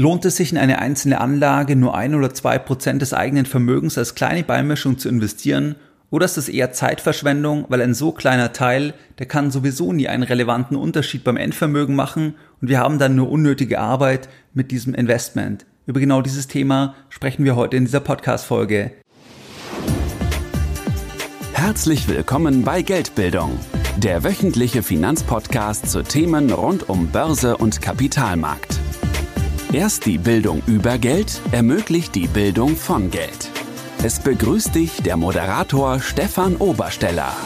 Lohnt es sich in eine einzelne Anlage nur ein oder zwei Prozent des eigenen Vermögens als kleine Beimischung zu investieren? Oder ist das eher Zeitverschwendung, weil ein so kleiner Teil, der kann sowieso nie einen relevanten Unterschied beim Endvermögen machen und wir haben dann nur unnötige Arbeit mit diesem Investment. Über genau dieses Thema sprechen wir heute in dieser Podcast-Folge. Herzlich willkommen bei Geldbildung, der wöchentliche Finanzpodcast zu Themen rund um Börse und Kapitalmarkt. Erst die Bildung über Geld ermöglicht die Bildung von Geld. Es begrüßt dich der Moderator Stefan Obersteller.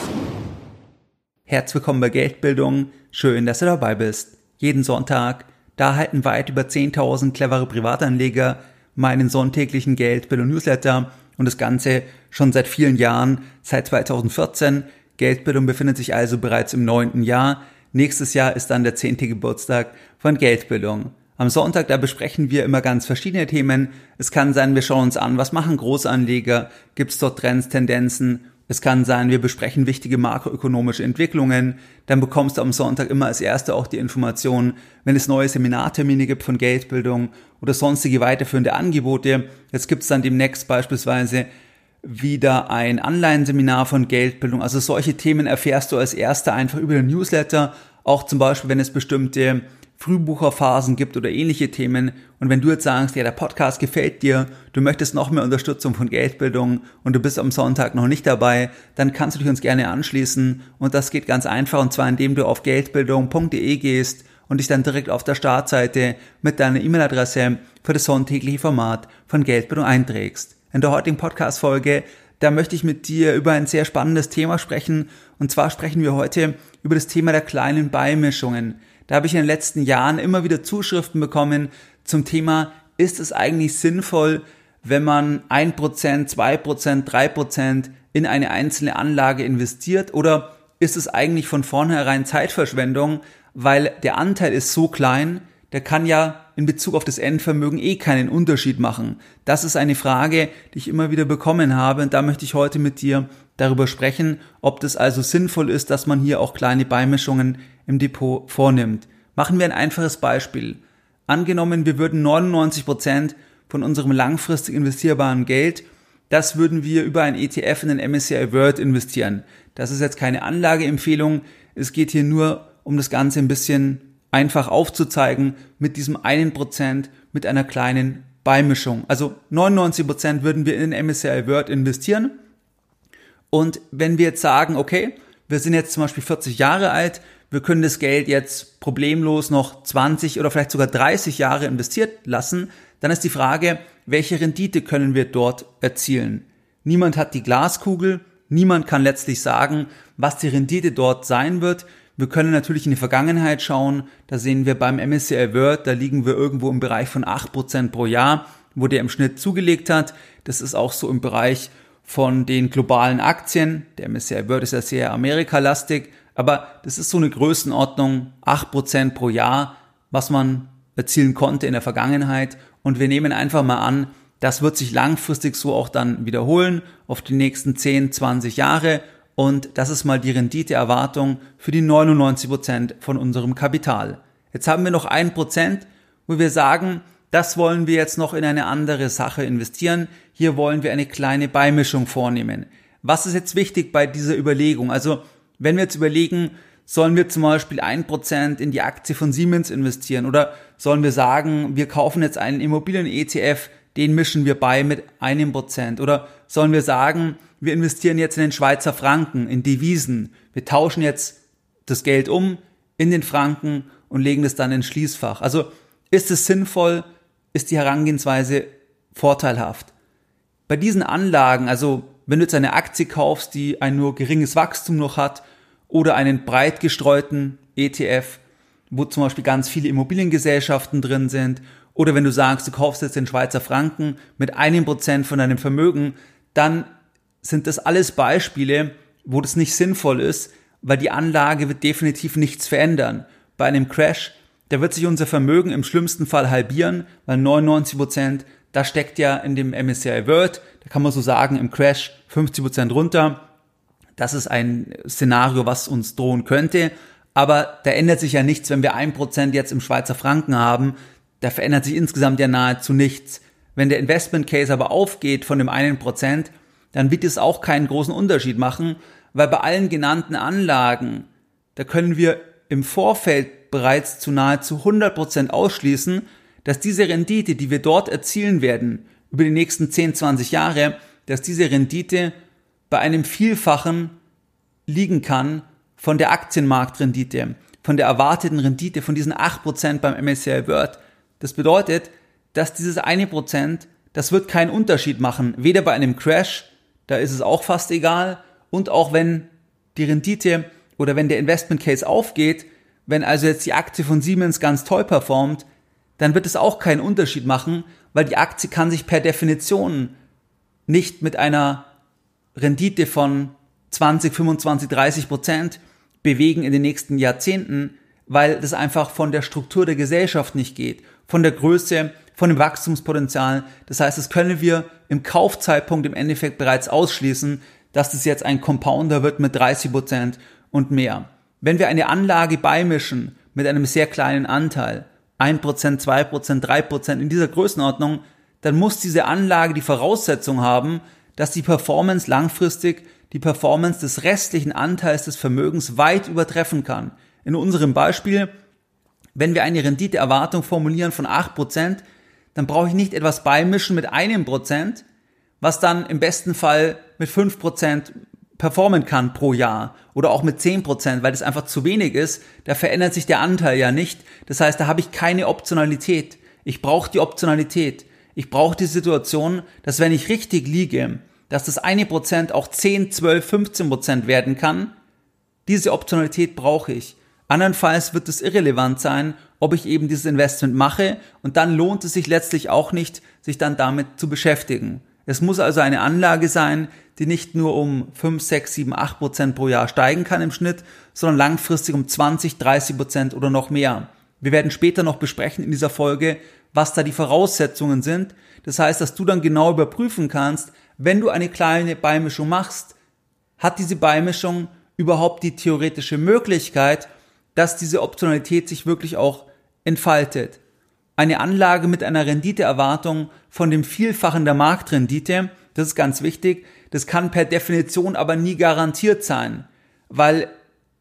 Herzlich willkommen bei Geldbildung. Schön, dass du dabei bist. Jeden Sonntag, da halten weit über 10.000 clevere Privatanleger meinen sonntäglichen Geldbildung Newsletter und das Ganze schon seit vielen Jahren, seit 2014. Geldbildung befindet sich also bereits im neunten Jahr. Nächstes Jahr ist dann der zehnte Geburtstag von Geldbildung. Am Sonntag, da besprechen wir immer ganz verschiedene Themen. Es kann sein, wir schauen uns an, was machen Großanleger, gibt es dort Trends, Tendenzen. Es kann sein, wir besprechen wichtige makroökonomische Entwicklungen. Dann bekommst du am Sonntag immer als Erste auch die Information, wenn es neue Seminartermine gibt von Geldbildung oder sonstige weiterführende Angebote. Jetzt gibt es dann demnächst beispielsweise wieder ein Anleihenseminar von Geldbildung. Also solche Themen erfährst du als Erster einfach über den Newsletter. Auch zum Beispiel, wenn es bestimmte Frühbucherphasen gibt oder ähnliche Themen. Und wenn du jetzt sagst, ja, der Podcast gefällt dir, du möchtest noch mehr Unterstützung von Geldbildung und du bist am Sonntag noch nicht dabei, dann kannst du dich uns gerne anschließen. Und das geht ganz einfach und zwar indem du auf geldbildung.de gehst und dich dann direkt auf der Startseite mit deiner E-Mail-Adresse für das sonntägliche Format von Geldbildung einträgst. In der heutigen Podcast-Folge, da möchte ich mit dir über ein sehr spannendes Thema sprechen. Und zwar sprechen wir heute über das Thema der kleinen Beimischungen. Da habe ich in den letzten Jahren immer wieder Zuschriften bekommen zum Thema, ist es eigentlich sinnvoll, wenn man 1%, 2%, 3% in eine einzelne Anlage investiert? Oder ist es eigentlich von vornherein Zeitverschwendung, weil der Anteil ist so klein, der kann ja in Bezug auf das Endvermögen eh keinen Unterschied machen. Das ist eine Frage, die ich immer wieder bekommen habe und da möchte ich heute mit dir darüber sprechen, ob das also sinnvoll ist, dass man hier auch kleine Beimischungen im Depot vornimmt. Machen wir ein einfaches Beispiel. Angenommen, wir würden 99 Prozent von unserem langfristig investierbaren Geld, das würden wir über ein ETF in den MSCI World investieren. Das ist jetzt keine Anlageempfehlung. Es geht hier nur um das Ganze ein bisschen einfach aufzuzeigen mit diesem einen Prozent, mit einer kleinen Beimischung. Also 99 Prozent würden wir in MSCI World investieren. Und wenn wir jetzt sagen, okay, wir sind jetzt zum Beispiel 40 Jahre alt, wir können das Geld jetzt problemlos noch 20 oder vielleicht sogar 30 Jahre investiert lassen, dann ist die Frage, welche Rendite können wir dort erzielen? Niemand hat die Glaskugel, niemand kann letztlich sagen, was die Rendite dort sein wird. Wir können natürlich in die Vergangenheit schauen, da sehen wir beim MSCI World, da liegen wir irgendwo im Bereich von 8% pro Jahr, wo der im Schnitt zugelegt hat. Das ist auch so im Bereich von den globalen Aktien. Der MSCI World ist ja sehr amerikalastig, aber das ist so eine Größenordnung, 8% pro Jahr, was man erzielen konnte in der Vergangenheit. Und wir nehmen einfach mal an, das wird sich langfristig so auch dann wiederholen auf die nächsten 10, 20 Jahre. Und das ist mal die Renditeerwartung für die 99 Prozent von unserem Kapital. Jetzt haben wir noch ein Prozent, wo wir sagen, das wollen wir jetzt noch in eine andere Sache investieren. Hier wollen wir eine kleine Beimischung vornehmen. Was ist jetzt wichtig bei dieser Überlegung? Also, wenn wir jetzt überlegen, sollen wir zum Beispiel ein Prozent in die Aktie von Siemens investieren oder sollen wir sagen, wir kaufen jetzt einen Immobilien-ETF, den mischen wir bei mit einem Prozent oder sollen wir sagen, wir investieren jetzt in den Schweizer Franken, in Devisen, wir tauschen jetzt das Geld um in den Franken und legen es dann ins Schließfach. Also ist es sinnvoll, ist die Herangehensweise vorteilhaft. Bei diesen Anlagen, also wenn du jetzt eine Aktie kaufst, die ein nur geringes Wachstum noch hat oder einen breit gestreuten ETF, wo zum Beispiel ganz viele Immobiliengesellschaften drin sind, oder wenn du sagst, du kaufst jetzt den Schweizer Franken mit einem Prozent von deinem Vermögen, dann sind das alles Beispiele, wo das nicht sinnvoll ist, weil die Anlage wird definitiv nichts verändern. Bei einem Crash da wird sich unser Vermögen im schlimmsten Fall halbieren, weil 99 Prozent, da steckt ja in dem MSCI World, da kann man so sagen, im Crash 50 Prozent runter. Das ist ein Szenario, was uns drohen könnte. Aber da ändert sich ja nichts, wenn wir ein Prozent jetzt im Schweizer Franken haben. da verändert sich insgesamt ja nahezu nichts. Wenn der Investment Case aber aufgeht von dem einen Prozent, dann wird es auch keinen großen Unterschied machen, weil bei allen genannten Anlagen, da können wir im Vorfeld bereits zu nahezu 100 Prozent ausschließen, dass diese Rendite, die wir dort erzielen werden, über die nächsten 10, 20 Jahre, dass diese Rendite bei einem Vielfachen liegen kann von der Aktienmarktrendite, von der erwarteten Rendite von diesen 8% beim MSCI World. Das bedeutet, dass dieses eine Prozent, das wird keinen Unterschied machen, weder bei einem Crash, da ist es auch fast egal, und auch wenn die Rendite oder wenn der Investment Case aufgeht, wenn also jetzt die Aktie von Siemens ganz toll performt, dann wird es auch keinen Unterschied machen, weil die Aktie kann sich per Definition nicht mit einer Rendite von 20, 25, 30 Prozent bewegen in den nächsten Jahrzehnten, weil das einfach von der Struktur der Gesellschaft nicht geht, von der Größe, von dem Wachstumspotenzial. Das heißt, das können wir im Kaufzeitpunkt im Endeffekt bereits ausschließen, dass das jetzt ein Compounder wird mit 30 Prozent und mehr. Wenn wir eine Anlage beimischen mit einem sehr kleinen Anteil, 1%, 2%, 3% in dieser Größenordnung, dann muss diese Anlage die Voraussetzung haben, dass die Performance langfristig die Performance des restlichen Anteils des Vermögens weit übertreffen kann. In unserem Beispiel, wenn wir eine Renditeerwartung formulieren von 8%, dann brauche ich nicht etwas beimischen mit einem Prozent, was dann im besten Fall mit 5% performen kann pro Jahr oder auch mit 10%, weil das einfach zu wenig ist, da verändert sich der Anteil ja nicht. Das heißt, da habe ich keine Optionalität. Ich brauche die Optionalität. Ich brauche die Situation, dass wenn ich richtig liege, dass das eine Prozent auch 10, 12, 15 Prozent werden kann. Diese Optionalität brauche ich. Andernfalls wird es irrelevant sein, ob ich eben dieses Investment mache und dann lohnt es sich letztlich auch nicht, sich dann damit zu beschäftigen. Es muss also eine Anlage sein, die nicht nur um 5, 6, 7, 8 Prozent pro Jahr steigen kann im Schnitt, sondern langfristig um 20, 30 Prozent oder noch mehr. Wir werden später noch besprechen in dieser Folge, was da die Voraussetzungen sind. Das heißt, dass du dann genau überprüfen kannst, wenn du eine kleine Beimischung machst, hat diese Beimischung überhaupt die theoretische Möglichkeit, dass diese Optionalität sich wirklich auch entfaltet. Eine Anlage mit einer Renditeerwartung von dem Vielfachen der Marktrendite, das ist ganz wichtig, das kann per Definition aber nie garantiert sein, weil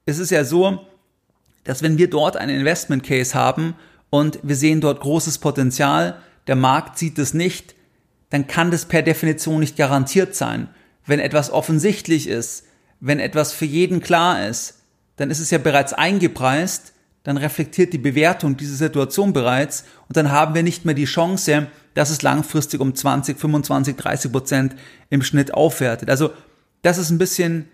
es ist ja so, dass wenn wir dort einen Investment Case haben und wir sehen dort großes Potenzial, der Markt sieht es nicht, dann kann das per Definition nicht garantiert sein. Wenn etwas offensichtlich ist, wenn etwas für jeden klar ist, dann ist es ja bereits eingepreist, dann reflektiert die Bewertung diese Situation bereits und dann haben wir nicht mehr die Chance, dass es langfristig um 20, 25, 30 Prozent im Schnitt aufwertet. Also das ist ein bisschen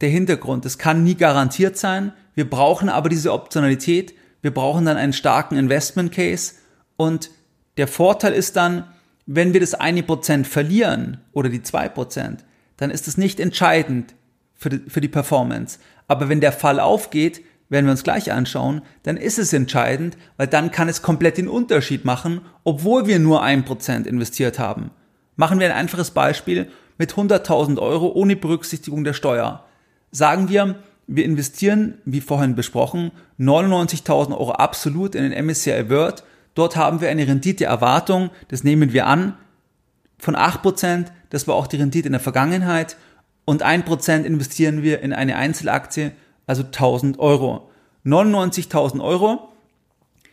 der Hintergrund. Es kann nie garantiert sein. Wir brauchen aber diese Optionalität. Wir brauchen dann einen starken Investment Case. Und der Vorteil ist dann, wenn wir das eine Prozent verlieren oder die zwei Prozent, dann ist es nicht entscheidend für die, für die Performance. Aber wenn der Fall aufgeht, werden wir uns gleich anschauen, dann ist es entscheidend, weil dann kann es komplett den Unterschied machen, obwohl wir nur ein Prozent investiert haben. Machen wir ein einfaches Beispiel mit 100.000 Euro ohne Berücksichtigung der Steuer. Sagen wir, wir investieren, wie vorhin besprochen, 99.000 Euro absolut in den MSCI World. Dort haben wir eine Renditeerwartung, das nehmen wir an, von 8%, das war auch die Rendite in der Vergangenheit, und 1% investieren wir in eine Einzelaktie, also 1000 Euro. 99.000 Euro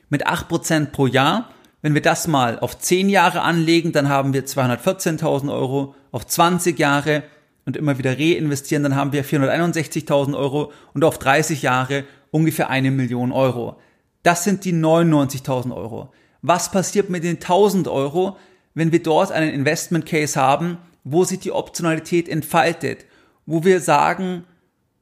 mit 8% pro Jahr. Wenn wir das mal auf 10 Jahre anlegen, dann haben wir 214.000 Euro, auf 20 Jahre und immer wieder reinvestieren, dann haben wir 461.000 Euro und auf 30 Jahre ungefähr eine Million Euro. Das sind die 99.000 Euro. Was passiert mit den 1000 Euro, wenn wir dort einen Investment Case haben, wo sich die Optionalität entfaltet, wo wir sagen,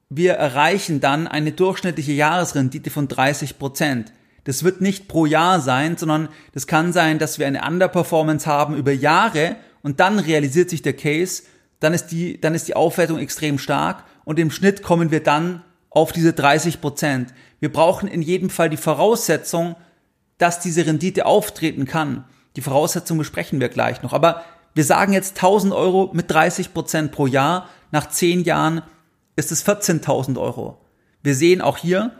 wir erreichen dann eine durchschnittliche Jahresrendite von 30 Prozent. Das wird nicht pro Jahr sein, sondern das kann sein, dass wir eine Underperformance haben über Jahre und dann realisiert sich der Case, dann ist die, dann ist die Aufwertung extrem stark und im Schnitt kommen wir dann auf diese 30 Prozent. Wir brauchen in jedem Fall die Voraussetzung, dass diese Rendite auftreten kann. Die Voraussetzung besprechen wir gleich noch. Aber wir sagen jetzt 1000 Euro mit 30 Prozent pro Jahr. Nach 10 Jahren ist es 14.000 Euro. Wir sehen auch hier,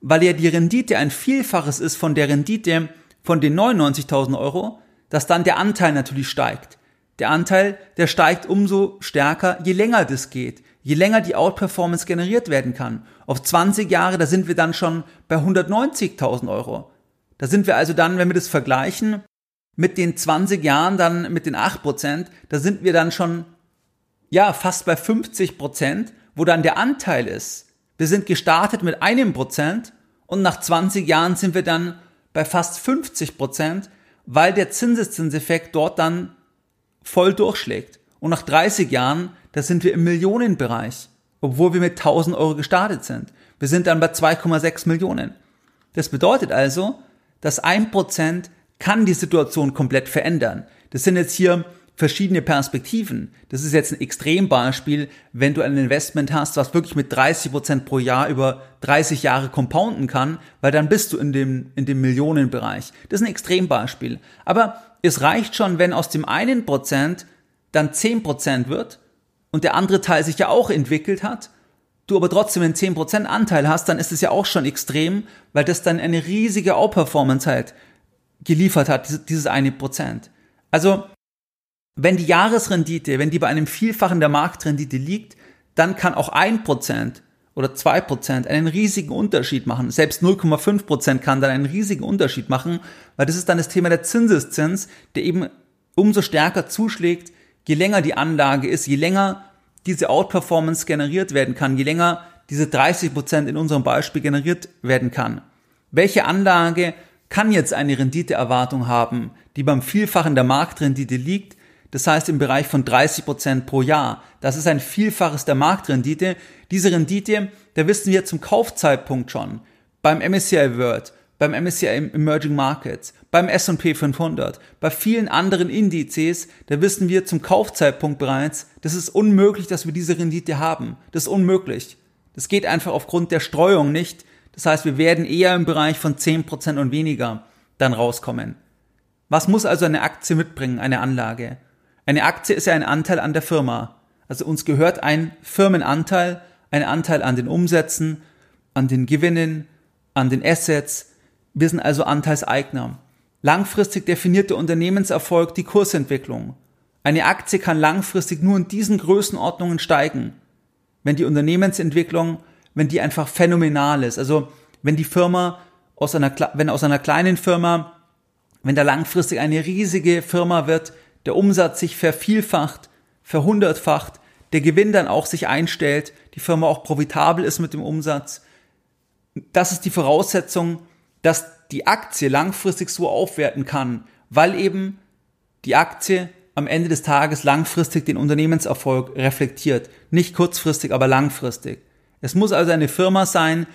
weil ja die Rendite ein Vielfaches ist von der Rendite von den 99.000 Euro, dass dann der Anteil natürlich steigt. Der Anteil, der steigt umso stärker, je länger das geht, je länger die Outperformance generiert werden kann. Auf 20 Jahre, da sind wir dann schon bei 190.000 Euro. Da sind wir also dann, wenn wir das vergleichen, mit den 20 Jahren dann mit den 8 Prozent, da sind wir dann schon, ja, fast bei 50 Prozent, wo dann der Anteil ist. Wir sind gestartet mit einem Prozent und nach 20 Jahren sind wir dann bei fast 50 Prozent, weil der Zinseszinseffekt dort dann voll durchschlägt. Und nach 30 Jahren, da sind wir im Millionenbereich, obwohl wir mit 1000 Euro gestartet sind. Wir sind dann bei 2,6 Millionen. Das bedeutet also, dass ein Prozent kann die Situation komplett verändern. Das sind jetzt hier verschiedene Perspektiven. Das ist jetzt ein Extrembeispiel, wenn du ein Investment hast, was wirklich mit 30 Prozent pro Jahr über 30 Jahre compounden kann, weil dann bist du in dem, in dem Millionenbereich. Das ist ein Extrembeispiel. Aber es reicht schon, wenn aus dem einen Prozent dann 10 Prozent wird und der andere Teil sich ja auch entwickelt hat, du aber trotzdem einen 10 Prozent Anteil hast, dann ist es ja auch schon extrem, weil das dann eine riesige Outperformance halt geliefert hat, dieses eine Prozent. Also wenn die Jahresrendite, wenn die bei einem Vielfachen der Marktrendite liegt, dann kann auch ein Prozent oder zwei Prozent einen riesigen Unterschied machen. Selbst 0,5 Prozent kann dann einen riesigen Unterschied machen, weil das ist dann das Thema der Zinseszins, der eben umso stärker zuschlägt, je länger die Anlage ist, je länger diese Outperformance generiert werden kann, je länger diese 30 Prozent in unserem Beispiel generiert werden kann. Welche Anlage kann jetzt eine Renditeerwartung haben, die beim Vielfachen der Marktrendite liegt, das heißt im Bereich von 30 Prozent pro Jahr. Das ist ein Vielfaches der Marktrendite. Diese Rendite, da wissen wir zum Kaufzeitpunkt schon. Beim MSCI World, beim MSCI Emerging Markets, beim S&P 500, bei vielen anderen Indizes, da wissen wir zum Kaufzeitpunkt bereits, das ist unmöglich, dass wir diese Rendite haben. Das ist unmöglich. Das geht einfach aufgrund der Streuung nicht. Das heißt, wir werden eher im Bereich von 10% und weniger dann rauskommen. Was muss also eine Aktie mitbringen, eine Anlage? Eine Aktie ist ja ein Anteil an der Firma. Also uns gehört ein Firmenanteil, ein Anteil an den Umsätzen, an den Gewinnen, an den Assets. Wir sind also Anteilseigner. Langfristig definiert der Unternehmenserfolg die Kursentwicklung. Eine Aktie kann langfristig nur in diesen Größenordnungen steigen, wenn die Unternehmensentwicklung, wenn die einfach phänomenal ist. Also wenn die Firma aus einer, wenn aus einer kleinen Firma, wenn da langfristig eine riesige Firma wird, der Umsatz sich vervielfacht, verhundertfacht, der Gewinn dann auch sich einstellt, die Firma auch profitabel ist mit dem Umsatz. Das ist die Voraussetzung, dass die Aktie langfristig so aufwerten kann, weil eben die Aktie am Ende des Tages langfristig den Unternehmenserfolg reflektiert. Nicht kurzfristig, aber langfristig. Es muss also eine Firma sein,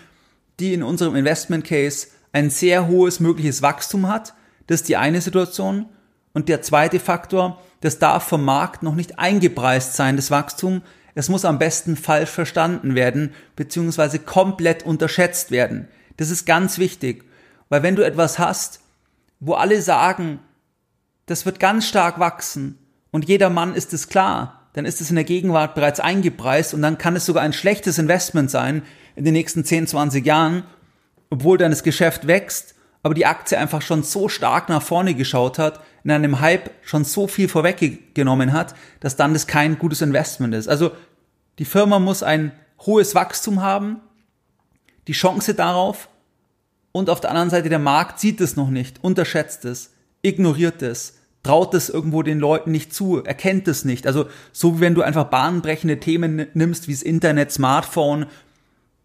die in unserem Investment Case ein sehr hohes mögliches Wachstum hat. Das ist die eine Situation. Und der zweite Faktor, das darf vom Markt noch nicht eingepreist sein, das Wachstum. Es muss am besten falsch verstanden werden, beziehungsweise komplett unterschätzt werden. Das ist ganz wichtig. Weil wenn du etwas hast, wo alle sagen, das wird ganz stark wachsen und jeder Mann ist es klar, dann ist es in der Gegenwart bereits eingepreist und dann kann es sogar ein schlechtes Investment sein in den nächsten 10, 20 Jahren, obwohl dann das Geschäft wächst aber die Aktie einfach schon so stark nach vorne geschaut hat, in einem Hype schon so viel vorweggenommen hat, dass dann das kein gutes Investment ist. Also die Firma muss ein hohes Wachstum haben, die Chance darauf und auf der anderen Seite der Markt sieht es noch nicht, unterschätzt es, ignoriert es, traut es irgendwo den Leuten nicht zu, erkennt es nicht. Also so wie wenn du einfach bahnbrechende Themen nimmst wie das Internet, Smartphone,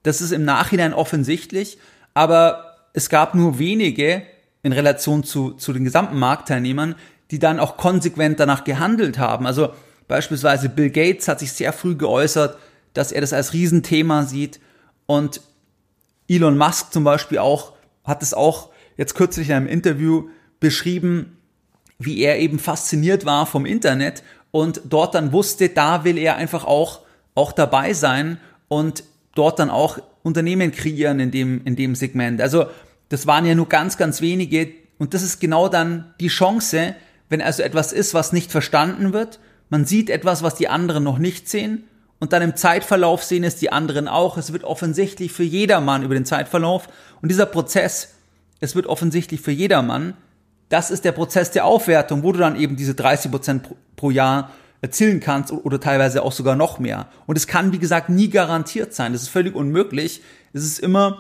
das ist im Nachhinein offensichtlich, aber es gab nur wenige in Relation zu, zu den gesamten Marktteilnehmern, die dann auch konsequent danach gehandelt haben. Also beispielsweise Bill Gates hat sich sehr früh geäußert, dass er das als Riesenthema sieht und Elon Musk zum Beispiel auch hat es auch jetzt kürzlich in einem Interview beschrieben, wie er eben fasziniert war vom Internet und dort dann wusste, da will er einfach auch, auch dabei sein und dort dann auch Unternehmen kreieren in dem, in dem Segment. Also das waren ja nur ganz, ganz wenige. Und das ist genau dann die Chance, wenn also etwas ist, was nicht verstanden wird. Man sieht etwas, was die anderen noch nicht sehen. Und dann im Zeitverlauf sehen es die anderen auch. Es wird offensichtlich für jedermann über den Zeitverlauf. Und dieser Prozess, es wird offensichtlich für jedermann, das ist der Prozess der Aufwertung, wo du dann eben diese 30 Prozent pro Jahr erzielen kannst oder teilweise auch sogar noch mehr. Und es kann, wie gesagt, nie garantiert sein. Das ist völlig unmöglich. Es ist immer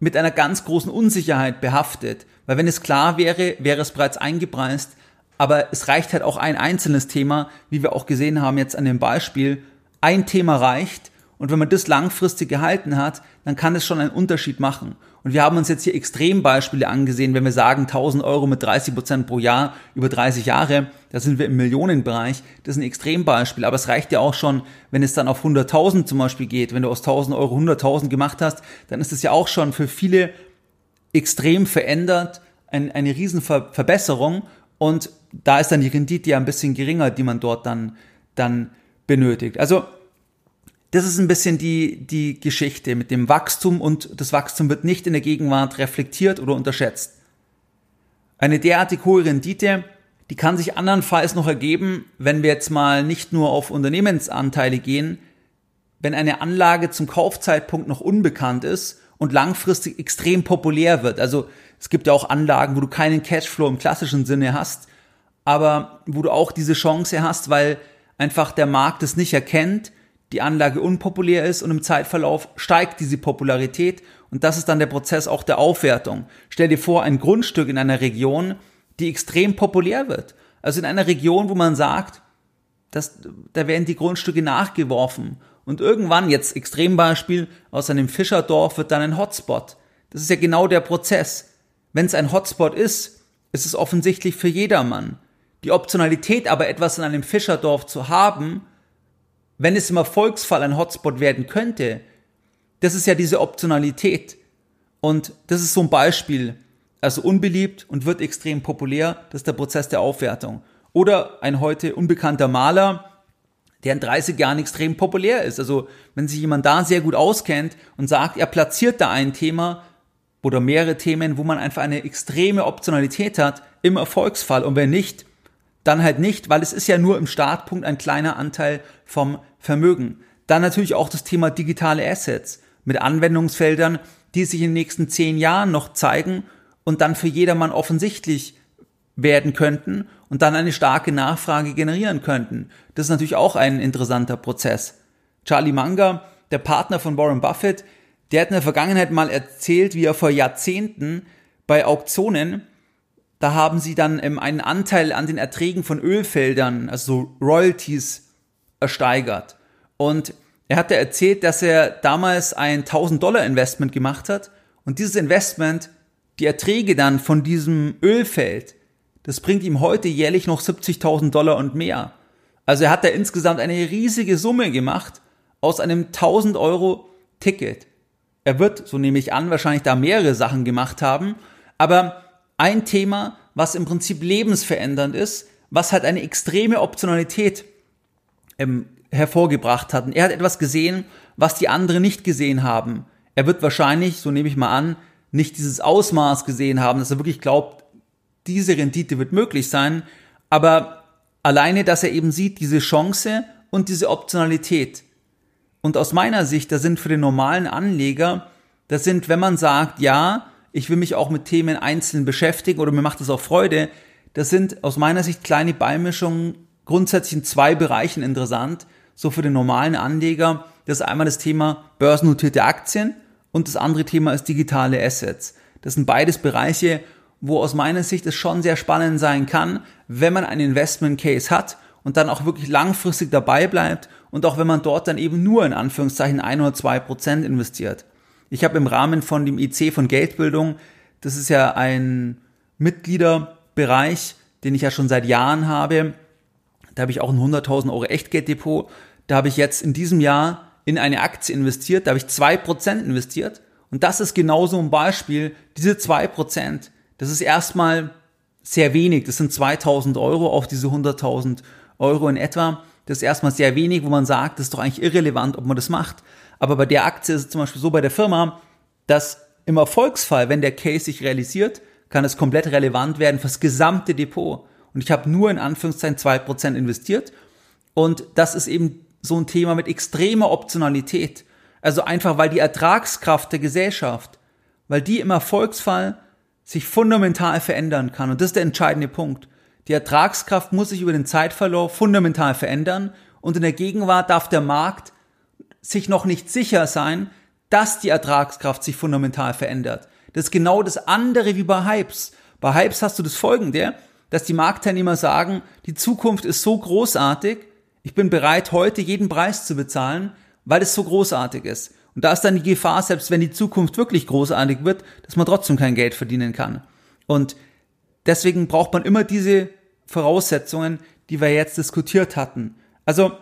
mit einer ganz großen Unsicherheit behaftet. Weil wenn es klar wäre, wäre es bereits eingepreist. Aber es reicht halt auch ein einzelnes Thema, wie wir auch gesehen haben jetzt an dem Beispiel. Ein Thema reicht. Und wenn man das langfristig gehalten hat, dann kann es schon einen Unterschied machen. Und wir haben uns jetzt hier Extrembeispiele angesehen, wenn wir sagen 1000 Euro mit 30 Prozent pro Jahr über 30 Jahre, da sind wir im Millionenbereich. Das ist ein Extrembeispiel, aber es reicht ja auch schon, wenn es dann auf 100.000 zum Beispiel geht. Wenn du aus 1000 Euro 100.000 gemacht hast, dann ist es ja auch schon für viele extrem verändert, ein, eine Riesenverbesserung. Und da ist dann die Rendite ja ein bisschen geringer, die man dort dann, dann benötigt. Also das ist ein bisschen die, die Geschichte mit dem Wachstum und das Wachstum wird nicht in der Gegenwart reflektiert oder unterschätzt. Eine derartig hohe Rendite, die kann sich andernfalls noch ergeben, wenn wir jetzt mal nicht nur auf Unternehmensanteile gehen, wenn eine Anlage zum Kaufzeitpunkt noch unbekannt ist und langfristig extrem populär wird. Also es gibt ja auch Anlagen, wo du keinen Cashflow im klassischen Sinne hast, aber wo du auch diese Chance hast, weil einfach der Markt es nicht erkennt die Anlage unpopulär ist und im Zeitverlauf steigt diese Popularität und das ist dann der Prozess auch der Aufwertung. Stell dir vor, ein Grundstück in einer Region, die extrem populär wird. Also in einer Region, wo man sagt, dass, da werden die Grundstücke nachgeworfen und irgendwann, jetzt Extrembeispiel, aus einem Fischerdorf wird dann ein Hotspot. Das ist ja genau der Prozess. Wenn es ein Hotspot ist, ist es offensichtlich für jedermann. Die Optionalität aber etwas in einem Fischerdorf zu haben, wenn es im Erfolgsfall ein Hotspot werden könnte, das ist ja diese Optionalität. Und das ist so ein Beispiel. Also unbeliebt und wird extrem populär, das ist der Prozess der Aufwertung. Oder ein heute unbekannter Maler, der in 30 Jahren extrem populär ist. Also wenn sich jemand da sehr gut auskennt und sagt, er platziert da ein Thema oder mehrere Themen, wo man einfach eine extreme Optionalität hat im Erfolgsfall. Und wenn nicht, dann halt nicht, weil es ist ja nur im Startpunkt ein kleiner Anteil vom Vermögen. Dann natürlich auch das Thema digitale Assets mit Anwendungsfeldern, die sich in den nächsten zehn Jahren noch zeigen und dann für jedermann offensichtlich werden könnten und dann eine starke Nachfrage generieren könnten. Das ist natürlich auch ein interessanter Prozess. Charlie Munger, der Partner von Warren Buffett, der hat in der Vergangenheit mal erzählt, wie er vor Jahrzehnten bei Auktionen da haben sie dann ähm, einen Anteil an den Erträgen von Ölfeldern, also Royalties, ersteigert. Und er hatte erzählt, dass er damals ein 1000 Dollar Investment gemacht hat und dieses Investment, die Erträge dann von diesem Ölfeld, das bringt ihm heute jährlich noch 70.000 Dollar und mehr. Also er hat da insgesamt eine riesige Summe gemacht aus einem 1000 Euro Ticket. Er wird, so nehme ich an, wahrscheinlich da mehrere Sachen gemacht haben, aber ein Thema, was im Prinzip lebensverändernd ist, was halt eine extreme Optionalität ähm, hervorgebracht hat. Und er hat etwas gesehen, was die anderen nicht gesehen haben. Er wird wahrscheinlich, so nehme ich mal an, nicht dieses Ausmaß gesehen haben, dass er wirklich glaubt, diese Rendite wird möglich sein, aber alleine, dass er eben sieht, diese Chance und diese Optionalität. Und aus meiner Sicht, da sind für den normalen Anleger, das sind, wenn man sagt, ja, ich will mich auch mit Themen einzeln beschäftigen oder mir macht das auch Freude. Das sind aus meiner Sicht kleine Beimischungen grundsätzlich in zwei Bereichen interessant. So für den normalen Anleger. Das ist einmal das Thema börsennotierte Aktien und das andere Thema ist digitale Assets. Das sind beides Bereiche, wo aus meiner Sicht es schon sehr spannend sein kann, wenn man einen Investment Case hat und dann auch wirklich langfristig dabei bleibt und auch wenn man dort dann eben nur in Anführungszeichen ein oder zwei Prozent investiert. Ich habe im Rahmen von dem IC von Geldbildung, das ist ja ein Mitgliederbereich, den ich ja schon seit Jahren habe. Da habe ich auch ein 100.000 Euro Echtgelddepot. Da habe ich jetzt in diesem Jahr in eine Aktie investiert. Da habe ich zwei Prozent investiert. Und das ist genauso ein Beispiel. Diese zwei Prozent, das ist erstmal sehr wenig. Das sind 2000 Euro auf diese 100.000 Euro in etwa. Das ist erstmal sehr wenig, wo man sagt, das ist doch eigentlich irrelevant, ob man das macht. Aber bei der Aktie ist es zum Beispiel so bei der Firma, dass im Erfolgsfall, wenn der Case sich realisiert, kann es komplett relevant werden fürs gesamte Depot. Und ich habe nur in Anführungszeichen zwei Prozent investiert. Und das ist eben so ein Thema mit extremer Optionalität. Also einfach, weil die Ertragskraft der Gesellschaft, weil die im Erfolgsfall sich fundamental verändern kann. Und das ist der entscheidende Punkt. Die Ertragskraft muss sich über den Zeitverlauf fundamental verändern und in der Gegenwart darf der Markt sich noch nicht sicher sein, dass die Ertragskraft sich fundamental verändert. Das ist genau das andere wie bei Hypes. Bei Hypes hast du das folgende, dass die Marktteilnehmer sagen, die Zukunft ist so großartig, ich bin bereit, heute jeden Preis zu bezahlen, weil es so großartig ist. Und da ist dann die Gefahr, selbst wenn die Zukunft wirklich großartig wird, dass man trotzdem kein Geld verdienen kann. Und deswegen braucht man immer diese Voraussetzungen, die wir jetzt diskutiert hatten. Also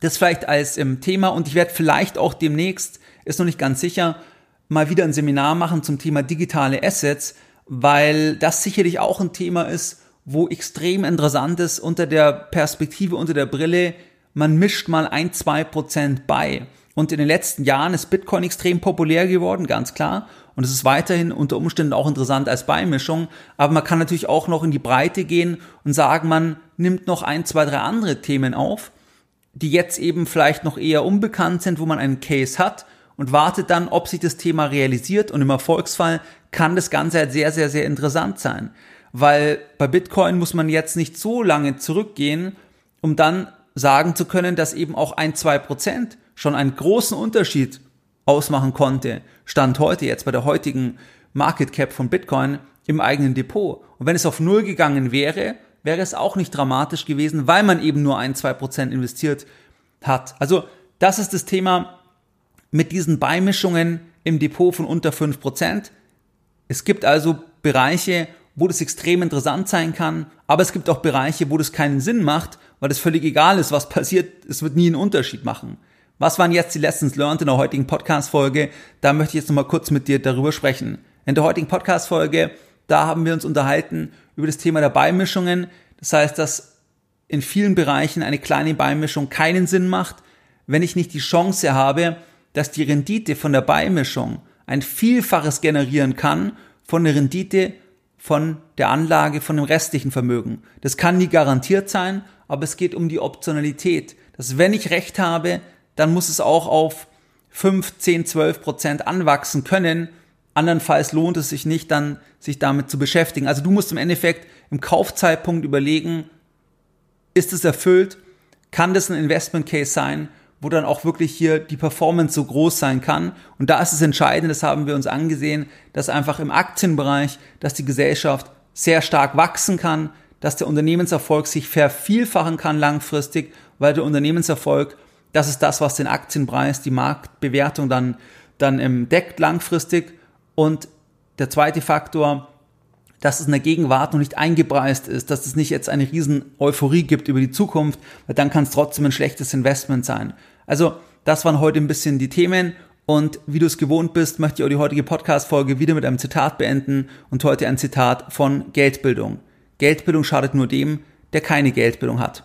das vielleicht als ähm, Thema und ich werde vielleicht auch demnächst, ist noch nicht ganz sicher, mal wieder ein Seminar machen zum Thema digitale Assets, weil das sicherlich auch ein Thema ist, wo extrem interessant ist unter der Perspektive, unter der Brille, man mischt mal ein, zwei Prozent bei. Und in den letzten Jahren ist Bitcoin extrem populär geworden, ganz klar. Und es ist weiterhin unter Umständen auch interessant als Beimischung. Aber man kann natürlich auch noch in die Breite gehen und sagen, man nimmt noch ein, zwei, drei andere Themen auf, die jetzt eben vielleicht noch eher unbekannt sind, wo man einen Case hat und wartet dann, ob sich das Thema realisiert. Und im Erfolgsfall kann das Ganze halt sehr, sehr, sehr interessant sein. Weil bei Bitcoin muss man jetzt nicht so lange zurückgehen, um dann sagen zu können, dass eben auch ein, zwei Prozent schon einen großen Unterschied ausmachen konnte, Stand heute jetzt bei der heutigen Market Cap von Bitcoin im eigenen Depot. Und wenn es auf Null gegangen wäre, wäre es auch nicht dramatisch gewesen, weil man eben nur ein, zwei Prozent investiert hat. Also das ist das Thema mit diesen Beimischungen im Depot von unter fünf Prozent. Es gibt also Bereiche, wo das extrem interessant sein kann, aber es gibt auch Bereiche, wo das keinen Sinn macht, weil es völlig egal ist, was passiert, es wird nie einen Unterschied machen. Was waren jetzt die Lessons learned in der heutigen Podcast-Folge? Da möchte ich jetzt nochmal kurz mit dir darüber sprechen. In der heutigen Podcast-Folge, da haben wir uns unterhalten über das Thema der Beimischungen. Das heißt, dass in vielen Bereichen eine kleine Beimischung keinen Sinn macht, wenn ich nicht die Chance habe, dass die Rendite von der Beimischung ein Vielfaches generieren kann von der Rendite von der Anlage von dem restlichen Vermögen. Das kann nie garantiert sein, aber es geht um die Optionalität, dass wenn ich recht habe, dann muss es auch auf 5, 10, 12 Prozent anwachsen können. Andernfalls lohnt es sich nicht, dann sich damit zu beschäftigen. Also du musst im Endeffekt im Kaufzeitpunkt überlegen, ist es erfüllt? Kann das ein Investment Case sein, wo dann auch wirklich hier die Performance so groß sein kann? Und da ist es entscheidend, das haben wir uns angesehen, dass einfach im Aktienbereich, dass die Gesellschaft sehr stark wachsen kann, dass der Unternehmenserfolg sich vervielfachen kann langfristig, weil der Unternehmenserfolg das ist das, was den Aktienpreis, die Marktbewertung dann, dann ähm, deckt langfristig. Und der zweite Faktor, dass es in der Gegenwart noch nicht eingepreist ist, dass es nicht jetzt eine riesen Euphorie gibt über die Zukunft, weil dann kann es trotzdem ein schlechtes Investment sein. Also das waren heute ein bisschen die Themen und wie du es gewohnt bist, möchte ich auch die heutige Podcast-Folge wieder mit einem Zitat beenden und heute ein Zitat von Geldbildung. Geldbildung schadet nur dem, der keine Geldbildung hat.